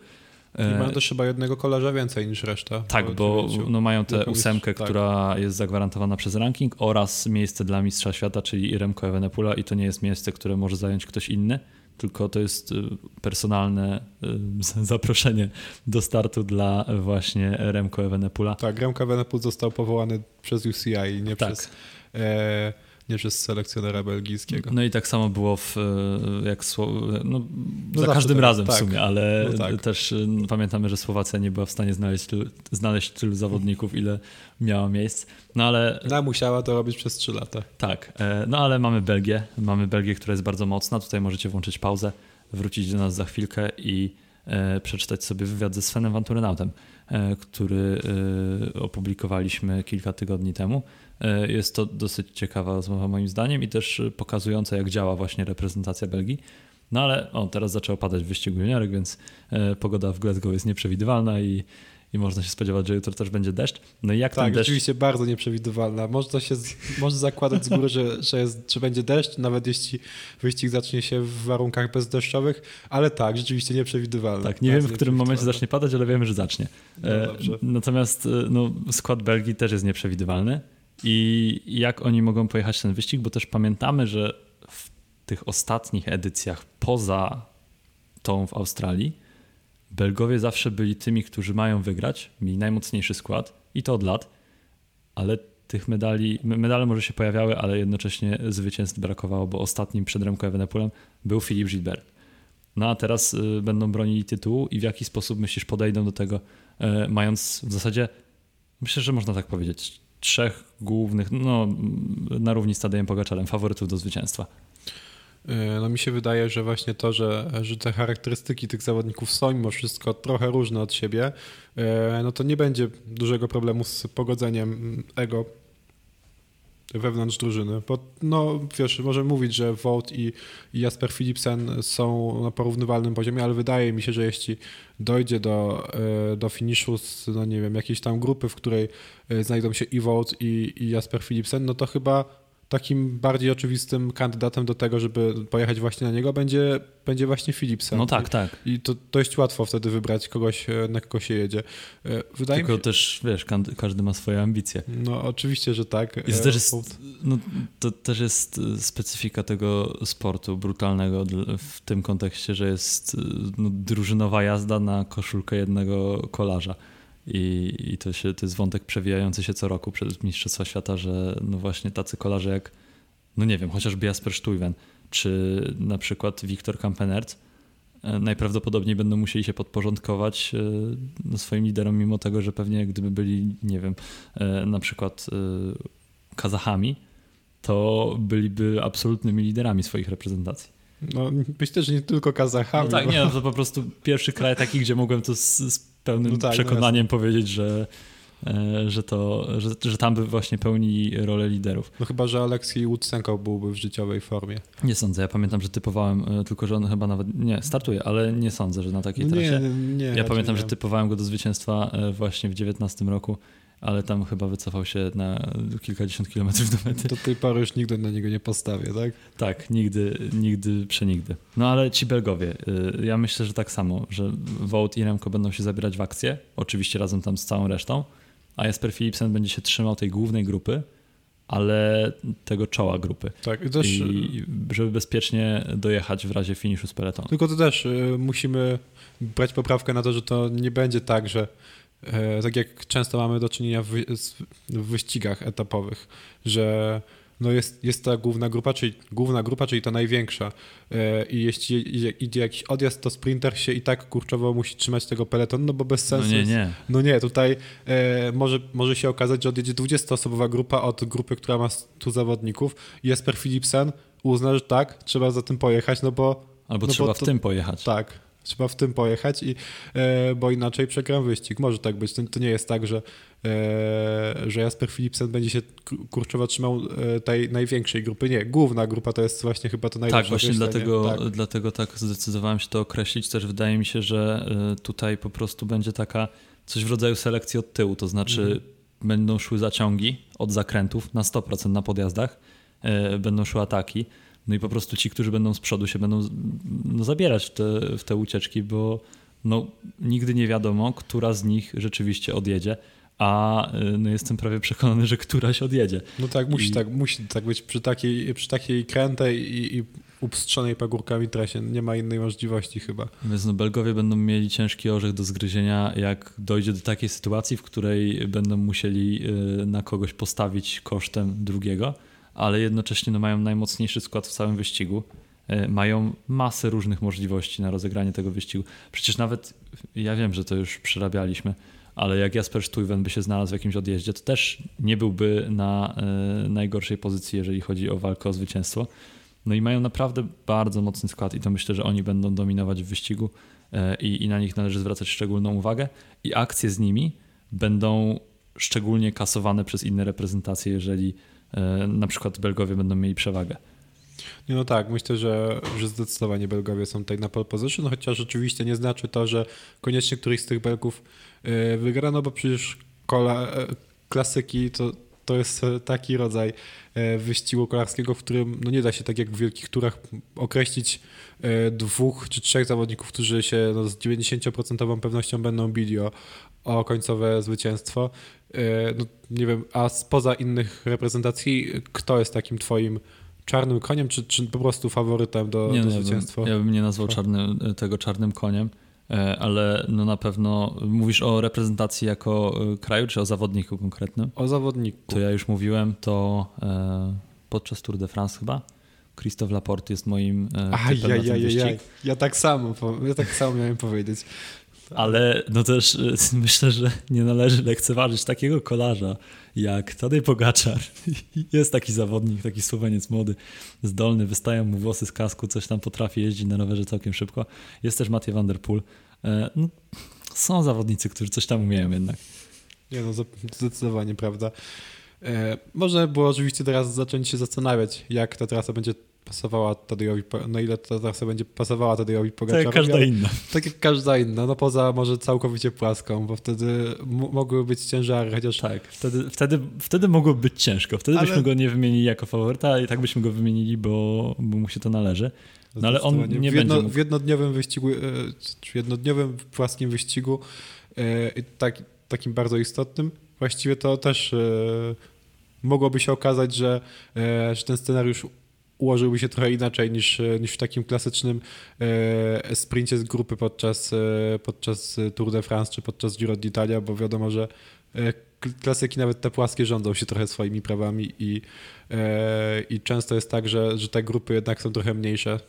I mają też chyba jednego kolarza więcej niż reszta. Tak, bo no mają tę ósemkę, tak. która jest zagwarantowana przez ranking oraz miejsce dla mistrza świata, czyli Remco Evenepoela i to nie jest miejsce, które może zająć ktoś inny, tylko to jest y, personalne y, zaproszenie do startu dla właśnie Remco Evenepoela. Tak, Remco Evenepoel został powołany przez UCI, nie tak. przez... E nie przez selekcjonera belgijskiego. No i tak samo było w, e, jak no, no za każdym tak, razem tak. w sumie, ale no tak. też e, pamiętamy, że Słowacja nie była w stanie znaleźć, znaleźć tylu zawodników, ile miała miejsc. No ale... No, musiała to robić przez 3 lata. Tak, e, no ale mamy Belgię, mamy Belgię, która jest bardzo mocna, tutaj możecie włączyć pauzę, wrócić do nas za chwilkę i przeczytać sobie wywiad ze Svenem Vanturenautem, który opublikowaliśmy kilka tygodni temu. E, jest to dosyć ciekawa rozmowa moim zdaniem i też pokazująca, jak działa właśnie reprezentacja Belgii. No ale o, teraz zaczęło padać w wyścigu juniorek, więc e, pogoda w Glasgow jest nieprzewidywalna i, i można się spodziewać, że jutro też będzie deszcz. No i jak tak, ten deszcz... rzeczywiście bardzo nieprzewidywalna. Można się można zakładać z góry, że, że, jest, że będzie deszcz, nawet jeśli wyścig zacznie się w warunkach bezdeszczowych, ale tak, rzeczywiście nieprzewidywalna. Tak, nie wiem w którym momencie zacznie padać, ale wiemy, że zacznie. No, e, natomiast no, skład Belgii też jest nieprzewidywalny i jak oni mogą pojechać ten wyścig, bo też pamiętamy, że w tych ostatnich edycjach poza tą w Australii, Belgowie zawsze byli tymi, którzy mają wygrać, mieli najmocniejszy skład i to od lat, ale tych medali, medale może się pojawiały, ale jednocześnie zwycięstw brakowało, bo ostatnim przed Remco Evenepoelem był Filip Gilbert. No a teraz y, będą bronili tytułu i w jaki sposób myślisz podejdą do tego, y, mając w zasadzie, myślę, że można tak powiedzieć, trzech głównych, no na równi z Tadejem Pogaczarem, faworytów do zwycięstwa? E, no mi się wydaje, że właśnie to, że, że te charakterystyki tych zawodników są mimo wszystko trochę różne od siebie, e, no to nie będzie dużego problemu z pogodzeniem ego wewnątrz drużyny. Bo no wiesz, możemy mówić, że Wout i, Jasper Philipsen są na porównywalnym poziomie, ale wydaje mi się, że jeśli dojdzie do, e, do finiszu z, no nie wiem, jakiejś tam grupy, w której e, znajdą się i Wout i, i Jasper Philipsen, no to chyba takim bardziej oczywistym kandydatem do tego, żeby pojechać właśnie na niego, będzie, będzie właśnie Philipsen. No tak, tak. I to dość łatwo wtedy wybrać kogoś, e, na kogo się jedzie. E, wydaje Tylko się, też, wiesz, każdy ma swoje ambicje. No oczywiście, że tak. I to też jest, no, to też jest specyfika tego sportu brutalnego w tym kontekście, że jest no, drużynowa jazda na koszulkę jednego kolarza. I, i to, się, to jest wątek przewijający się co roku przed Mistrzostwa Świata, że no właśnie tacy kolarze jak, no nie wiem, chociażby Jasper Stuyven, czy na przykład Wiktor Kampenert, e, najprawdopodobniej będą musieli się podporządkować e, no, swoim liderom, mimo tego, że pewnie gdyby byli, nie wiem, e, na przykład Kazachami, to byliby absolutnymi liderami swoich reprezentacji. No, myślę, że nie tylko Kazachami. No tak, bo... nie, no to po prostu pierwszy kraj taki, gdzie mogłem to z, z pełnym no tak, no przekonaniem no powiedzieć, że, e, że, to, że, że tam by właśnie pełni rolę liderów. No chyba, że Aleksiej Łódcenko byłby w życiowej formie. Nie sądzę, ja pamiętam, że typowałem, e, tylko że on chyba nawet, nie, startuje, ale nie sądzę, że na takiej no trasie. Nie, nie, ja pamiętam, nie. że typowałem go do zwycięstwa e, właśnie w 19 roku ale tam chyba wycofał się na kilkadziesiąt kilometrów do mety. Do tej pory już nigdy na niego nie postawię, tak? Tak, nigdy, nigdy, przenigdy. No ale ci Belgowie, y, ja myślę, że tak samo, że Wout i Remko będą się zabierać w akcję, oczywiście razem tam z całą resztą, a Jasper Philipsen będzie się trzymał tej głównej grupy, ale tego czoła grupy. Tak, i też... I żeby bezpiecznie dojechać w razie finiszu z peletonu. Tylko to też y, musimy brać poprawkę na to, że to nie będzie tak, że tak jak często mamy do czynienia w, wyścigach etapowych, że no jest, jest ta główna grupa, czyli główna grupa, czyli ta największa. E, I jeśli idzie jakiś odjazd, to sprinter się i tak kurczowo musi trzymać tego peletonu, no bo bez sensu. No nie, nie. No nie, tutaj e, może, może się okazać, że odjedzie 20-osobowa grupa od grupy, która ma tu zawodników. Jesper Philipsen uzna, że tak, trzeba za tym pojechać, no bo. Albo no trzeba bo to, w tym pojechać. Tak. Trzeba w tym pojechać, i, e, bo inaczej przegram wyścig. Może tak być. To, to nie jest tak, że, e, że Jasper Philipsen będzie się kurczowo trzymał e, tej największej grupy. Nie, główna grupa to jest właśnie chyba to najlepsze Tak, właśnie dlatego tak. dlatego tak zdecydowałem się to określić. Też wydaje mi się, że tutaj po prostu będzie taka coś w rodzaju selekcji od tyłu, to znaczy mhm. będą szły zaciągi od zakrętów na 100% na podjazdach, będą szły ataki no i po prostu ci, którzy będą z przodu się będą no, zabierać w te, w te ucieczki, bo no, nigdy nie wiadomo, która z nich rzeczywiście odjedzie a y, no jestem prawie przekonany, że któraś odjedzie. No tak, musi, I... tak, musi tak być przy takiej, przy takiej krętej i, i upstrzonej pagórkami trasie. Nie ma innej możliwości chyba. Więc no Belgowie będą mieli ciężki orzech do zgryzienia, jak dojdzie do takiej sytuacji, w której będą musieli y, na kogoś postawić kosztem drugiego ale jednocześnie no, mają najmocniejszy skład w całym wyścigu. E, mają masę różnych możliwości na rozegranie tego wyścigu. Przecież nawet, ja wiem, że to już przerabialiśmy, ale jak Jasper Stuyven by się znalazł w jakimś odjeździe, to też nie byłby na e, najgorszej pozycji, jeżeli chodzi o walkę o zwycięstwo. No i mają naprawdę bardzo mocny skład i to myślę, że oni będą dominować w wyścigu e, i, i na nich należy zwracać szczególną uwagę. I akcje z nimi będą szczególnie kasowane przez inne reprezentacje, jeżeli na przykład Belgowie będą mieli przewagę. No tak, myślę, że, że zdecydowanie Belgowie są tutaj na pole position, chociaż oczywiście nie znaczy to, że koniecznie któryś z tych Belgów e, wygra, no bo przecież kola, e, klasyki to, to jest taki rodzaj wyścigu kolarskiego, w którym no nie da się tak jak w wielkich turach określić dwóch czy trzech zawodników, którzy się no, z 90% pewnością będą bili o, o końcowe zwycięstwo. E, no, nie wiem, a spoza innych reprezentacji, kto jest takim twoim czarnym koniem, czy, czy po prostu faworytem do, nie, do zwycięstwa? Ja bym, ja bym nie nazwał czarnym, tego czarnym koniem, e, ale no na pewno mówisz o reprezentacji jako e, kraju, czy o zawodniku konkretnym? O zawodniku. To ja już mówiłem, to podczas Tour de France chyba. Christophe Laporte jest moim typem ja, ja, ja, ja, ja tak samo, ja tak samo miałem powiedzieć. Ale no też y, myślę, że nie należy lekceważyć takiego kolarza jak Tadej Pogaczar. Jest taki zawodnik, taki Słoweniec młody, zdolny, wystają mu włosy z kasku, coś tam potrafi jeździć na rowerze całkiem szybko. Jest też Matej van der Poel. E, no, są zawodnicy, którzy coś tam umieją jednak. Nie no, zdecydowanie, prawda. E, można było oczywiście teraz zacząć się zastanawiać, jak ta trasa będzie pasowała Tadejowi, na ile ta trasa będzie pasowała Tadejowi Pogaczarowi. Tak jak każda inna. Tak jak każda inna, no poza może całkowicie płaską, bo wtedy mogły być ciężary, chociaż... Tak, wtedy, wtedy, wtedy mogło być ciężko. Wtedy ale... byśmy go nie wymienili jako faworyta i tak byśmy go wymienili, bo, bo mu się to należy. No ale on nie w jedno, będzie mógł... W jednodniowym wyścigu, e, w jednodniowym płaskim wyścigu, e, tak, takim bardzo istotnym, właściwie to też mogłoby się okazać, że, e, że ten scenariusz ułożyłby się trochę inaczej niż, e, niż w takim klasycznym e, sprincie z grupy podczas, podczas Tour de France czy podczas Giro d'Italia, bo wiadomo, że klasyki nawet te płaskie rządzą się trochę swoimi prawami i, i często jest tak, że, że te grupy jednak są trochę mniejsze,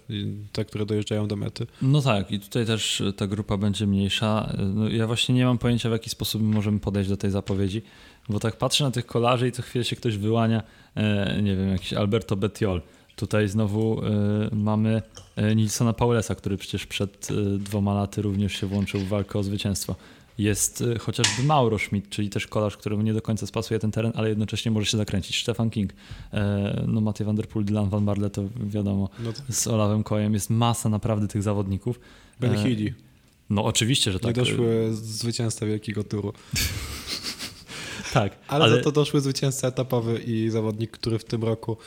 te, które dojeżdżają do mety. No tak i tutaj też ta grupa będzie mniejsza. No ja właśnie nie mam pojęcia w jaki sposób możemy podejść do tej zapowiedzi. Bo tak patrzę na tych kolarzy i co chwilę się ktoś wyłania, e, nie wiem, jakiś Alberto Bettiol. Tutaj znowu e, mamy e, Nilsona Paulesa, który przecież przed dwoma laty również się włączył w walkę o zwycięstwo. Jest chociażby Mauro Schmidt, czyli też kolarz, któremu nie do końca spasuje ten teren, ale jednocześnie może się zakręcić. Stefan King, no Matej van der Poel, Dylan van Barle, to wiadomo, no z Olawem Kojem. Jest masa naprawdę tych zawodników. Ben Healy. No oczywiście, że tak. Nie doszły zwycięstwa wielkiego turu. Tak. Ale, ale... za to doszły zwycięzca etapowy i zawodnik, który w tym roku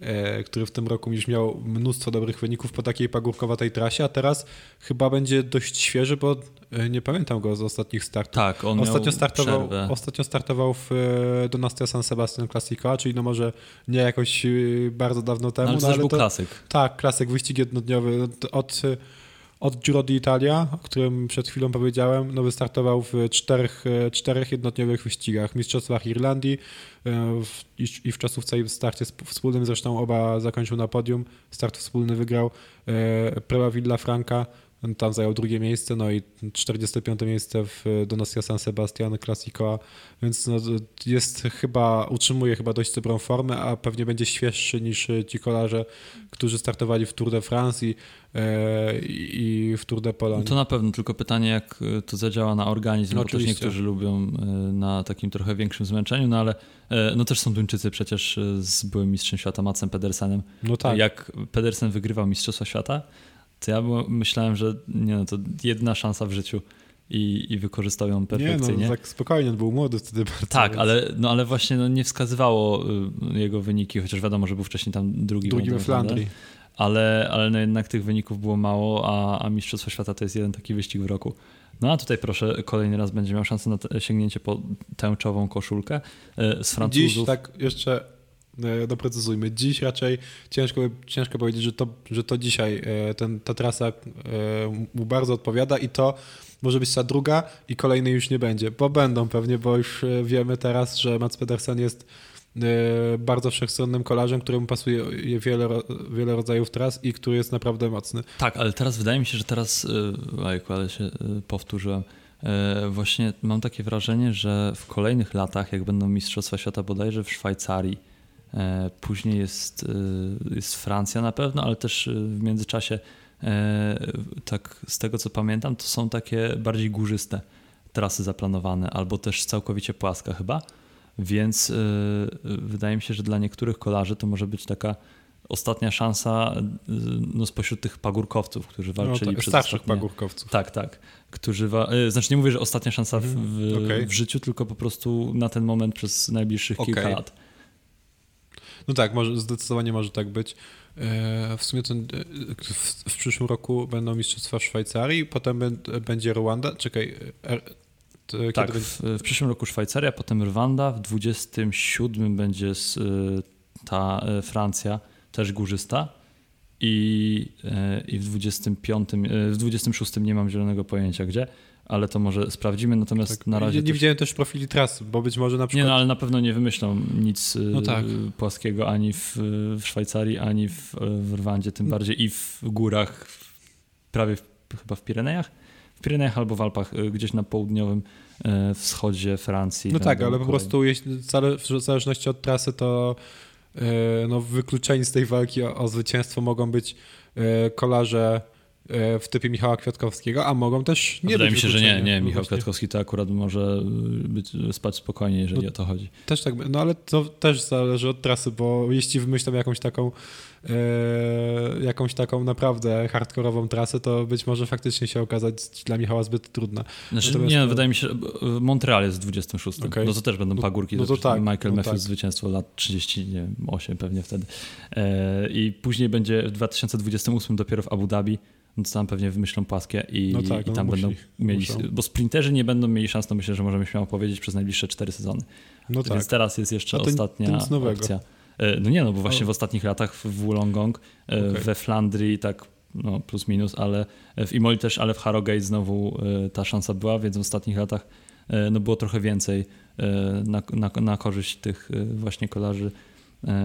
e, który w tym roku już miał mnóstwo dobrych wyników po takiej pagórkowatej trasie, a teraz chyba będzie dość świeży, bo e, nie pamiętam go z ostatnich startów. Tak, on ostatnio startował, Ostatnio startował w e, Donastia San Sebastian Classico, czyli no może nie jakoś bardzo dawno temu. No, ale to no, ale był to, klasyk. Tak, klasyk, wyścig jednodniowy. No, od od Giro d'Italia, o którym przed chwilą powiedziałem, no wystartował w czterech, e, czterech jednodniowych wyścigach. Mistrzostwach Irlandii e, i, i w czasówce w starcie wspólnym, zresztą oba zakończył na podium. Start wspólny wygrał e, Preva Villa Franca, tam zajął drugie miejsce, no i 45 miejsce w Donostia San Sebastian Classico, więc no, jest chyba, utrzymuje chyba dość dobrą formę, a pewnie będzie świeższy niż ci kolarze, którzy startowali w Tour de France i, i w Tour de Pologne. To na pewno, tylko pytanie, jak to zadziała na organizm, no, bo też niektórzy lubią e, na takim trochę większym zmęczeniu, no ale e, no też są Duńczycy przecież z byłym mistrzem świata Macem Pedersenem. No tak. Jak Pedersen wygrywał Mistrzostwa Świata, to ja myślałem, że nie no, to jedna szansa w życiu i, i wykorzystał ją perfekcyjnie. Nie, no tak spokojnie, on był młody wtedy bardzo. Tak, ale, no, ale właśnie no, nie wskazywało y, jego wyniki, chociaż wiadomo, że był wcześniej tam drugi. Drugi we Flandrii. Ale, ale no jednak tych wyników było mało, a, a Mistrzostwo Świata to jest jeden taki wyścig w roku. No a tutaj proszę, kolejny raz będzie miał szansę na sięgnięcie po tęczową koszulkę y, z Francuzów. Dziś tak jeszcze E, doprecyzujmy. Dziś raczej ciężko, ciężko powiedzieć, że to, że to dzisiaj e, ten, ta trasa e, mu bardzo odpowiada i to może być ta druga i kolejnej już nie będzie, bo będą pewnie, bo już wiemy teraz, że Mats Pedersen jest bardzo wszechstronnym kolarzem, któremu pasuje wiele, wiele rodzajów tras i który jest naprawdę mocny. Tak, ale teraz wydaje mi się, że teraz, ojku, ale się powtórzyłem, właśnie mam takie wrażenie, że w kolejnych latach, jak będą Mistrzostwa Świata bodajże w Szwajcarii, E, później jest, e, jest Francja na pewno, ale też e, w międzyczasie, tak z tego co pamiętam, to są takie bardziej górzyste trasy zaplanowane, albo też całkowicie płaska chyba. Więc wydaje mi się, że dla niektórych kolarzy to może być taka ostatnia szansa no, spośród tych pagórkowców, którzy no walczyli no, tak, przez starszych ostatnie... pagórkowców. Tak, tak. Którzy wa... Znaczy nie mówię, że ostatnia szansa w, w, okay. w, życiu, tylko po prostu na ten moment przez najbliższych okay. kilka lat. No tak, może, zdecydowanie może tak być. E, w sumie ten, e, w, przyszłym roku będą mistrzostwa w Szwajcarii, potem będzie Rwanda. Czekaj, er, tak, w, w, przyszłym roku Szwajcaria, potem Rwanda, w 27 będzie ta Francja, też górzysta i, i w 25, w 26 nie mam zielonego pojęcia gdzie ale to może sprawdzimy, natomiast tak. na razie... Nie, nie widziałem też profili tras, bo być może na przykład... Nie, no ale na pewno nie wymyślą nic no y, tak. płaskiego ani w, w Szwajcarii, ani w, w Rwandzie, tym bardziej i w górach, prawie w, chyba w Pirenejach? W Pirenejach albo w Alpach, y, gdzieś na południowym y, wschodzie Francji. No tak, ale po prostu w zależności od trasy to no, wykluczeni z tej walki o, o zwycięstwo mogą być kolarze e, w typie Michała Kwiatkowskiego, a mogą też nie Wydaje mi się, że nie, nie. No Michał właśnie. Kwiatkowski to akurat może być, spać spokojnie, jeżeli No- o to chodzi. Też tak, no ale to też zależy od trasy, bo jeśli wymyślą jakąś taką e, jakąś taką naprawdę hardkorową trasę, to być może faktycznie się okazać dla Michała zbyt trudna. Znaczy, Natomiast nie, to- wydaje mi się, że Montreal jest w 26. Okej. No to też będą No- pagórki. no to przecież tak, Michael no Matthews tak. zwycięstwo lat 38 pewnie wtedy. E, I później będzie w 2028 dopiero w Abu Dhabi. No to tam pewnie wymyślą płaskie i, No tak, i no tam musi- będą mieli. muszą. Bo sprinterzy nie będą mieli szans, to myślę, że możemy śmiało powiedzieć, przez najbliższe 4 sezony. No tak. Więc teraz jest jeszcze A to- to ostatnia nowego. opcja. E, No nie, no bo właśnie w ostatnich latach w Wollongong, e, Okej. we Flandrii tak no plus minus, ale w Imoli też, ale w Harrogate znowu e, ta szansa była, więc w ostatnich latach e, no było trochę więcej e, na, na, na korzyść tych e, właśnie kolarzy, e,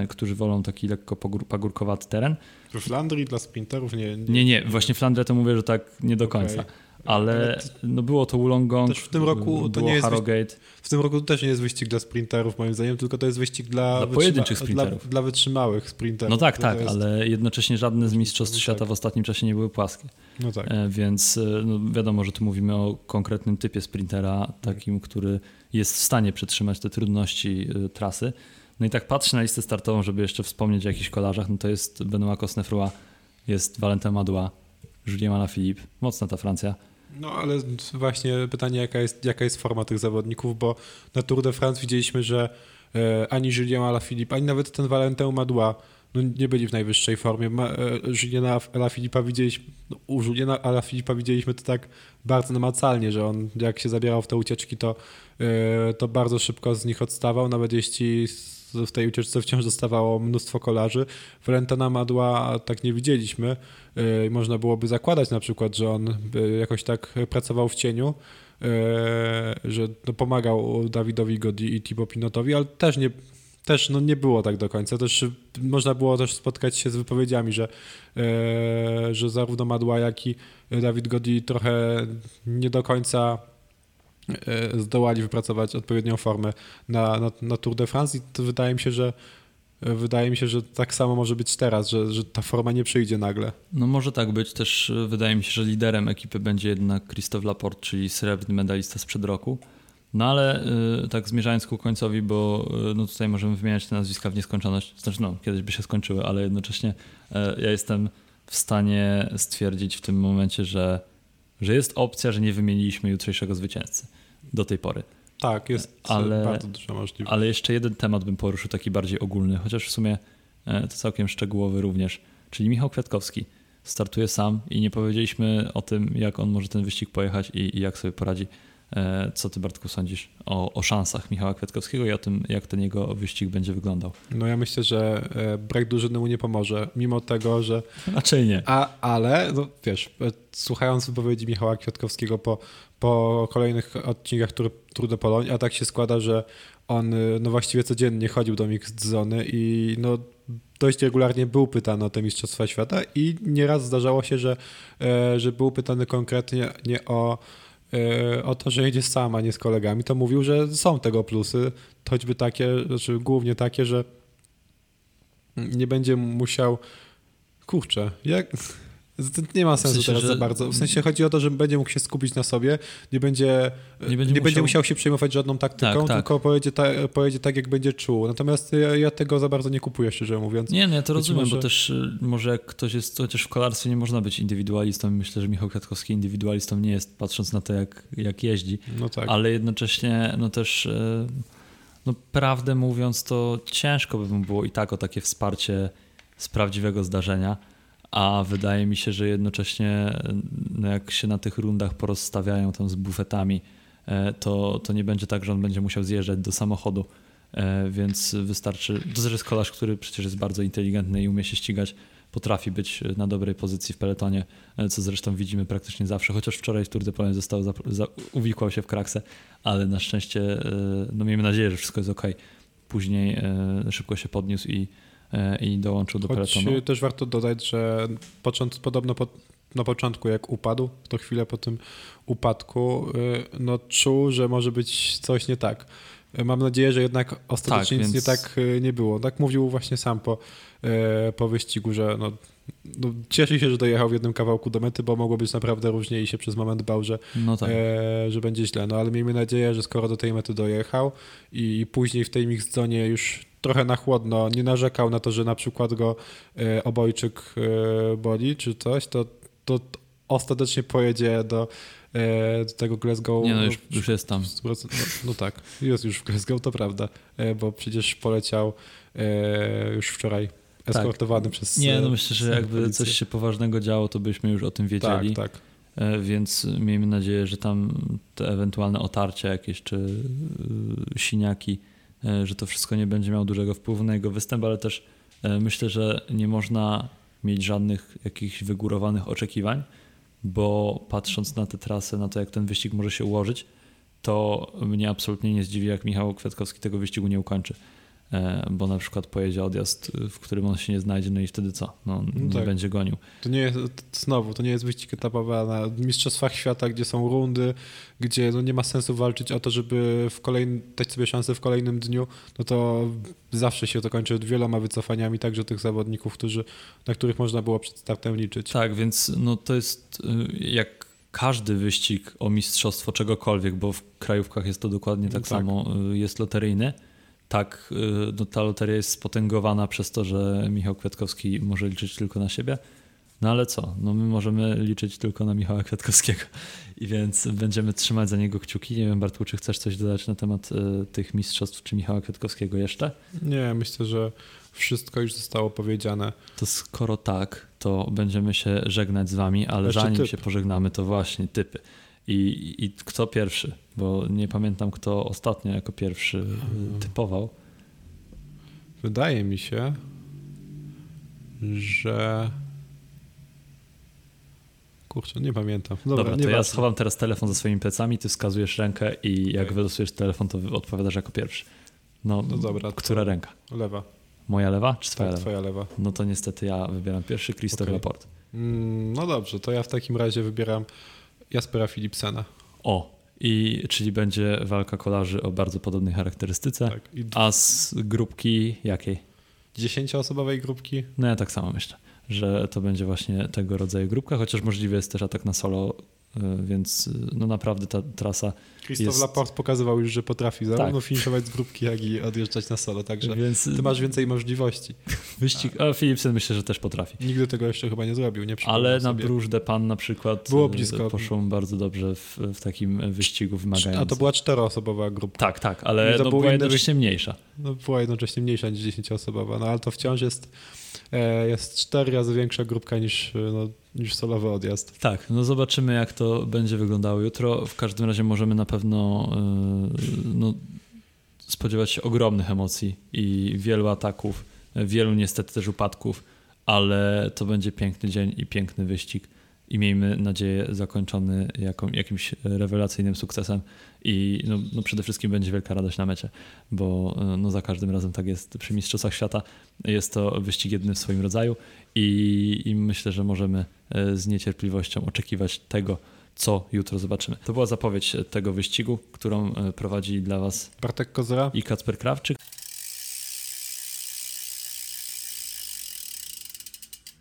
którzy wolą taki lekko pagórkowaty teren. W Flandrii dla sprinterów nie... Nie, nie, właśnie Flandria to mówię, że tak nie do końca. Okej. Ale Ale no było to Wollongong, Też w tym roku to nie jest Harrogate. W tym roku to też nie jest wyścig dla sprinterów moim zdaniem, tylko to jest wyścig dla, Dla pojedynczych dla, sprinterów. dla wytrzymałych sprinterów. No tak, tak, jest- ale jednocześnie żadne z mistrzostw No świata tak. w ostatnim czasie nie były płaskie. No tak. E, Więc e, no wiadomo, że tu mówimy o konkretnym typie sprintera, takim, który jest w stanie przetrzymać te trudności e, trasy. No i tak patrzę na listę startową, żeby jeszcze wspomnieć o jakichś kolarzach, no to jest Benoit Cosnefroy, jest Valentin Madua, Julien Alaphilippe, mocna ta Francja. No ale właśnie pytanie, jaka jest, jaka jest forma tych zawodników, bo na Tour de France widzieliśmy, że e, ani Julien Alaphilippe, ani nawet ten Valentin Madua no, nie byli w najwyższej formie. Ma, e, Juliana Alaphilippa widzieliśmy, no, u Juliana Alaphilippa widzieliśmy to tak bardzo namacalnie, że on jak się zabierał w te ucieczki, to, e, to bardzo szybko z nich odstawał, nawet jeśli w tej ucieczce wciąż dostawało mnóstwo kolarzy. Valentana Madła tak nie widzieliśmy. E, Można byłoby zakładać na przykład, że on by jakoś tak pracował w cieniu, e, że no pomagał Dawidowi Godi i Thibaut Pinotowi, ale też nie, też no nie było tak do końca. Też można było też spotkać się z wypowiedziami, że, że zarówno Madła, jak i Dawid Godi trochę nie do końca zdołali wypracować odpowiednią formę na, na, na Tour de France i to wydaje mi się, że wydaje mi się, że tak samo może być teraz, że, że ta forma nie przyjdzie nagle. No może tak być, też e, wydaje mi się, że liderem ekipy będzie jednak Christophe Laporte, czyli srebrny medalista sprzed roku. No ale tak zmierzając ku końcowi, bo no tutaj możemy wymieniać te nazwiska w nieskończoność, znaczy no kiedyś by się skończyły, ale jednocześnie ja jestem w stanie stwierdzić w tym momencie, że, że jest opcja, że nie wymieniliśmy jutrzejszego zwycięzcy do tej pory. Tak, jest Ale- bardzo duża możliwość. Ale jeszcze jeden temat bym poruszył, taki bardziej ogólny, chociaż w sumie e, to całkiem szczegółowy również, czyli Michał Kwiatkowski startuje sam i nie powiedzieliśmy o tym, jak on może ten wyścig pojechać i, i jak sobie poradzi. E, Co ty, Bartku, sądzisz o, o szansach Michała Kwiatkowskiego i o tym, jak ten jego wyścig będzie wyglądał? No ja myślę, że e, brak drużyny mu nie pomoże, mimo tego, że... Raczej nie. A, ale, no wiesz, e, słuchając wypowiedzi Michała Kwiatkowskiego po, po kolejnych odcinkach de Pologne, a tak się składa, że on no właściwie codziennie chodził do mixed zony i no dość regularnie był pytany o te Mistrzostwa Świata i nieraz zdarzało się, że, że był pytany konkretnie nie o, o to, że jedzie sam, a nie z kolegami, to mówił, że są tego plusy, choćby takie, znaczy głównie takie, że nie będzie musiał. Kurczę, jak. Nie ma sensu sensie, teraz za bardzo. W sensie chodzi o to, że będzie mógł się skupić na sobie, nie będzie, Nie nie będzie będzie, musiał- musiał... się przejmować żadną taktyką, Tak, tak. tylko pojedzie, ta, pojedzie tak, jak będzie czuł. Natomiast ja, ja tego za bardzo nie kupuję, szczerze mówiąc. Nie, no ja to Być rozumiem, może- bo też y, może jak ktoś jest, chociaż w kolarstwie nie można być indywidualistą. Myślę, że Michał Kwiatkowski indywidualistą nie jest, patrząc na to, jak, jak jeździ. No tak. ale jednocześnie no też e, no prawdę mówiąc to ciężko by mu było i tak o takie wsparcie z prawdziwego zdarzenia, a wydaje mi się, że jednocześnie no jak się na tych rundach porozstawiają tam z bufetami, e, to, to nie będzie tak, że on będzie musiał zjeżdżać do samochodu, e, więc wystarczy, to też jest kolarz, który przecież jest bardzo inteligentny i umie się ścigać, potrafi być na dobrej pozycji w peletonie, e, co zresztą widzimy praktycznie zawsze, chociaż wczoraj w Tour de Pologne został za, za, uwikłał się w kraksę, ale na szczęście, no miejmy nadzieję, że wszystko jest ok. Później szybko się podniósł i, i dołączył do Choć peletonu. też warto dodać, że począt, podobno po, na początku jak upadł, to chwilę po tym upadku, no czuł, że może być coś nie tak. Mam nadzieję, że jednak ostatecznie tak, nic więc... nie tak nie było. Tak mówił właśnie sam po, po wyścigu, że no, no, cieszy się, że dojechał w jednym kawałku do mety, bo mogło być naprawdę różnie i się przez moment bał, że, no tak. e, że będzie źle. No ale miejmy nadzieję, że skoro do tej mety dojechał i później w tej mix zone już trochę na chłodno nie narzekał na to, że na przykład go e, obojczyk e, boli czy coś, to, to ostatecznie pojedzie do, e, do tego Glasgow. Nie, no już, już jest tam. No, no, tak, jest już w Glasgow, to prawda, bo przecież poleciał już wczoraj eskortowany tak. przez Nie, no myślę, że jakby policję. coś się poważnego działo, to byśmy już o tym wiedzieli. Tak, tak. Więc miejmy nadzieję, że tam te ewentualne otarcia jakieś czy siniaki, że to wszystko nie będzie miało dużego wpływu na jego występ, ale też myślę, że nie można mieć żadnych jakichś wygórowanych oczekiwań, bo patrząc na tę trasę, na to jak ten wyścig może się ułożyć, to mnie absolutnie nie zdziwi, jak Michał Kwiatkowski tego wyścigu nie ukończy. E, bo na przykład pojedzie odjazd, w którym on się nie znajdzie, no i wtedy co? No, no nie tak. będzie gonił. To nie jest, znowu, to nie jest wyścig etapowy na Mistrzostwach Świata, gdzie są rundy, gdzie no nie ma sensu walczyć o to, żeby w kolejnym, dać sobie szansę w kolejnym dniu, no to zawsze się to kończy wieloma wycofaniami także tych zawodników, którzy, na których można było przed startem liczyć. Tak, więc no to jest y, jak każdy wyścig o mistrzostwo czegokolwiek, bo w krajówkach jest to dokładnie tak, tak. samo, y, jest loteryjny tak, y, no, ta loteria jest spotęgowana przez to, że Michał Kwiatkowski może liczyć tylko na siebie. No ale co? No my możemy liczyć tylko na Michała Kwiatkowskiego i więc będziemy trzymać za niego kciuki. Nie wiem, Bartku, czy chcesz coś dodać na temat y, tych mistrzostw czy Michała Kwiatkowskiego jeszcze? Nie, myślę, że wszystko już zostało powiedziane. To skoro tak, to będziemy się żegnać z wami, ale jeszcze zanim typ. się pożegnamy, to właśnie typy. I, I kto pierwszy? Bo nie pamiętam, kto ostatnio jako pierwszy typował. Wydaje mi się, że. Kurczę, nie pamiętam. Dobra, Dobra to ja schowam teraz telefon za swoimi plecami, ty wskazujesz rękę i jak okay. wylosujesz telefon, to odpowiadasz jako pierwszy. No, no dobra. Która ręka? Lewa. Moja lewa czy twoja tak, lewa? Twoja lewa. No to niestety ja wybieram pierwszy, Christopher okay. Mm, no dobrze, to ja w takim razie wybieram Jaspera Philipsena. O, i czyli będzie walka kolarzy o bardzo podobnej charakterystyce. Tak. A z grupki jakiej? Dziesięcioosobowej grupki? No ja tak samo myślę, że to będzie właśnie tego rodzaju grupka, chociaż możliwy jest też atak na solo więc no naprawdę ta trasa Christophe jest... Laporte pokazywał już, że potrafi zarówno tak. finiszować z grupki, jak i odjeżdżać na solo, także Więc... ty masz więcej możliwości. Wyścig, a Philipsen myślę, że też potrafi. Nigdy tego jeszcze chyba nie zrobił, nie Ale na Bruges de Pan na przykład Było blisko. poszło bardzo dobrze w, w takim wyścigu wymagającym. A to była czteroosobowa grupa. Tak, tak, ale no, była jednocześnie mniejsza. No, była jednocześnie mniejsza niż dziesięcioosobowa, no ale to wciąż jest E, jest cztery razy większa grupka niż, e, no, niż solowy odjazd. Tak, no zobaczymy jak to będzie wyglądało jutro. W każdym razie możemy na pewno e, no, spodziewać się ogromnych emocji i wielu ataków, wielu niestety też upadków, ale to będzie piękny dzień i piękny wyścig i miejmy nadzieję zakończony jaką, jakimś rewelacyjnym sukcesem i no, no, przede wszystkim będzie wielka radość na mecie, bo no, za każdym razem tak jest przy Mistrzostwach Świata. Jest to wyścig jedny w swoim rodzaju i, i myślę, że możemy e, z niecierpliwością oczekiwać tego, co jutro zobaczymy. To była zapowiedź tego wyścigu, którą e, prowadzi dla Was Bartek Kozera i Kacper Krawczyk.